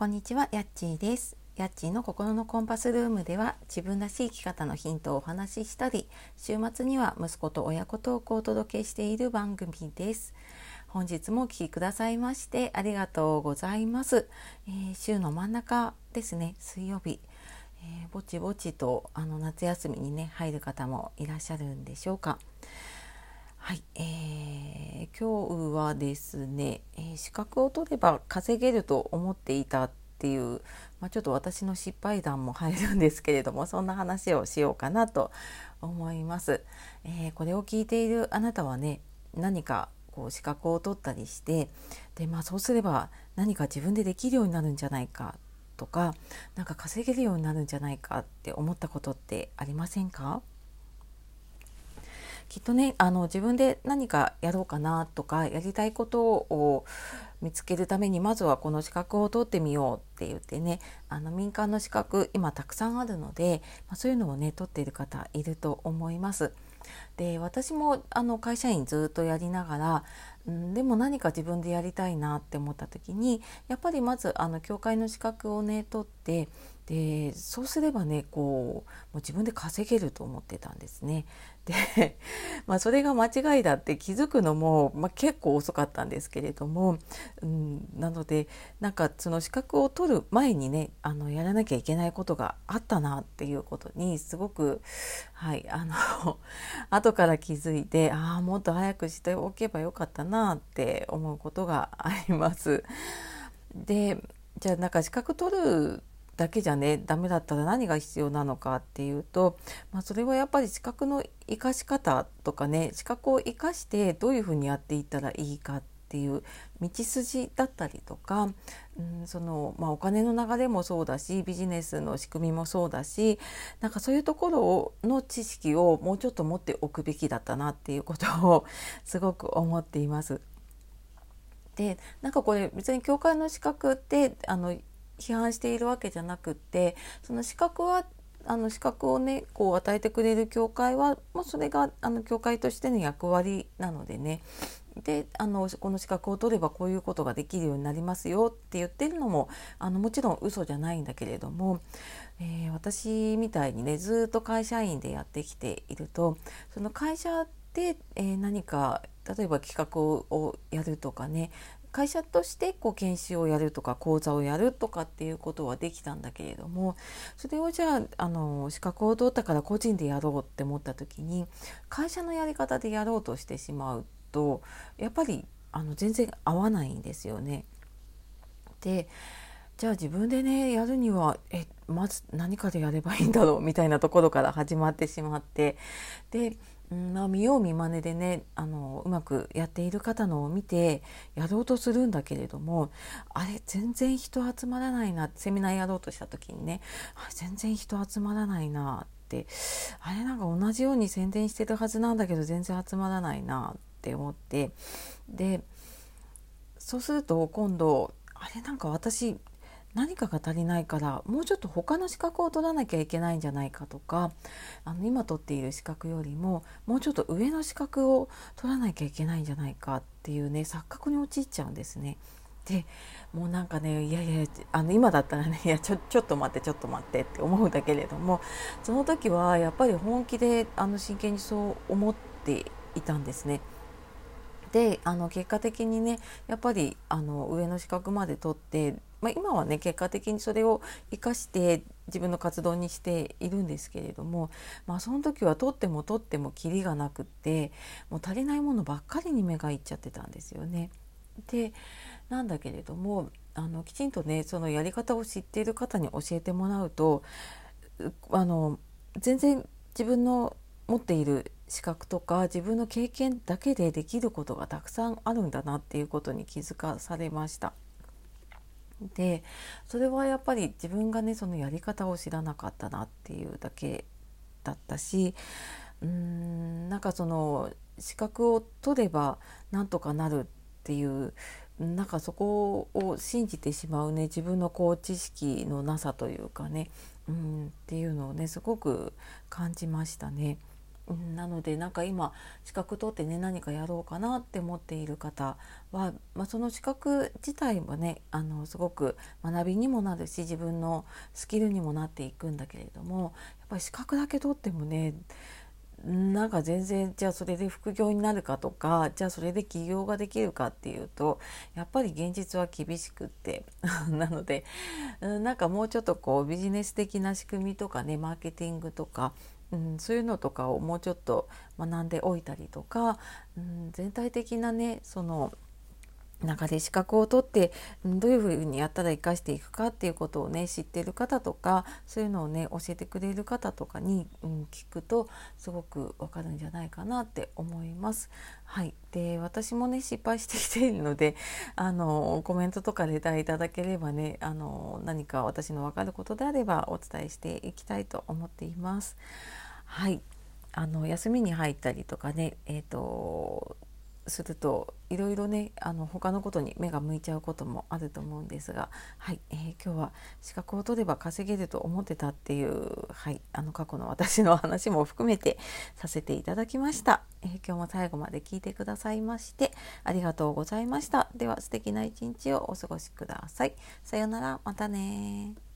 こんにちは、やっちーです。やっちーの心のコンパスルームでは自分らしい生き方のヒントをお話ししたり、週末には息子と親子トークをお届けしている番組です。本日もお聴きくださいましてありがとうございます。えー週の真ん中ですね、水曜日。えーぼちぼちとあの夏休みにね入る方もいらっしゃるんでしょうか。はい、えー今日はですね、えー資格を取れば稼げると思っていたっていう、まあ、ちょっと私の失敗談も入るんですけれどもそんな話をしようかなと思います。えーこれを聞いているあなたはね何かこう資格を取ったりしてで、まあ、そうすれば何か自分でできるようになるんじゃないかとかなんか稼げるようになるんじゃないかって思ったことってありませんか？きっとねあの自分で何かやろうかなとかやりたいことを見つけるためにまずはこの資格を取ってみようって言ってねあの民間の資格今たくさんあるので、まあ、そういうのをね取っている方いると思います。で私もあの会社員ずっとやりながら、ん、でも何か自分でやりたいなって思った時にやっぱりまずあの教会の資格をね取ってでそうすればねこうもう自分で稼げると思ってたんですね。で、まあ、それが間違いだって気づくのも、まあ、結構遅かったんですけれども、うん、なのでなんかその資格を取る前にねあのやらなきゃいけないことがあったなっていうことにすごくはいあの 後から気づいてああもっと早くしておけばよかったなって思うことがあります。でじゃあなんか資格取るだけじゃねダメだったら何が必要なのかっていうと、まあ、それはやっぱり資格の生かし方とかね資格を生かしてどういうふうにやっていったらいいかっていう道筋だったりとか、うんそのまあ、お金の流れもそうだしビジネスの仕組みもそうだしなんかそういうところをの知識をもうちょっと持っておくべきだったなっていうことを すごく思っています。でなんかこれ別に教会の資格ってあの批判しているわけじゃなくってその資格はあの資格をねこう与えてくれる教会はもうそれがあの教会としての役割なのでね。であのこの資格を取ればこういうことができるようになりますよって言ってるのもあのもちろん嘘じゃないんだけれども、えー私みたいにねずっと会社員でやってきているとその会社で、えー何か例えば企画ををやるとかね会社としてこう研修をやるとか講座をやるとかっていうことはできたんだけれどもそれをじゃああの資格を取ったから個人でやろうって思った時に会社のやり方でやろうとしてしまうとやっぱりあの全然合わないんですよね。でじゃあ自分でねやるにはえまず何かでやればいいんだろうみたいなところから始まってしまってで、まあ、見よう見まねでねあのうまくやっている方のを見てやろうとするんだけれどもあれ全然人集まらないなセミナーやろうとした時にね全然人集まらないなってあれなんか同じように宣伝してるはずなんだけど全然集まらないなって思ってでそうすると今度あれなんか私何かが足りないからもうちょっと他の資格を取らなきゃいけないんじゃないかとかあの今取っている資格よりももうちょっと上の資格を取らなきゃいけないんじゃないかっていうね錯覚に陥っちゃうんですね。でもうなんかねいやいやあの今だったらねいやちょちょっと待ってちょっと待ってって思うだけれどもその時はやっぱり本気であの真剣にそう思っていたんですね。であの結果的にねやっぱりあの上の資格まで取って、まあ、今はね結果的にそれを生かして自分の活動にしているんですけれども、まあ、その時は取っても取ってもキリがなくってもう足りないものばっかりに目がいっちゃってたんですよね。でなんだけれどもあのきちんとねそのやり方を知っている方に教えてもらうとあの全然自分の持っている資格とか自分の経験だけでできることがたくさんあるんだなっていうことに気づかされました。でそれはやっぱり自分がねそのやり方を知らなかったなっていうだけだったしうーんなんかその資格を取ればなんとかなるっていうなんかそこを信じてしまうね自分のこう知識のなさというかね、うん、っていうのをねすごく感じましたね。なのでなんか今資格取ってね何かやろうかなって思っている方は、まあ、その資格自体はねあのすごく学びにもなるし自分のスキルにもなっていくんだけれどもやっぱり資格だけ取ってもねなんか全然じゃあそれで副業になるかとかじゃあそれで起業ができるかっていうとやっぱり現実は厳しくって。なのでなんかもうちょっとこうビジネス的な仕組みとかねマーケティングとかうん、そういうのとかをもうちょっと学んでおいたりとか、うん、全体的なねその中で資格を取ってどういうふうにやったら生かしていくかっていうことをね知ってる方とかそういうのをね教えてくれる方とかに、うん、聞くとすごくわかるんじゃないかなって思います。はい、で私もね失敗してきているのであのコメントとかレターいただければねあの何か私の分かることであればお伝えしていきたいと思っています。はいあの休みに入ったりとかねえっ、ー、とするといろいろねあの他のことに目が向いちゃうこともあると思うんですが、はいえー、今日は資格を取れば稼げると思ってたっていう、はい、あの過去の私の話も含めてさせていただきました、えー、今日も最後まで聞いてくださいましてありがとうございました。では素敵な一日をお過ごしください。さようなら。またね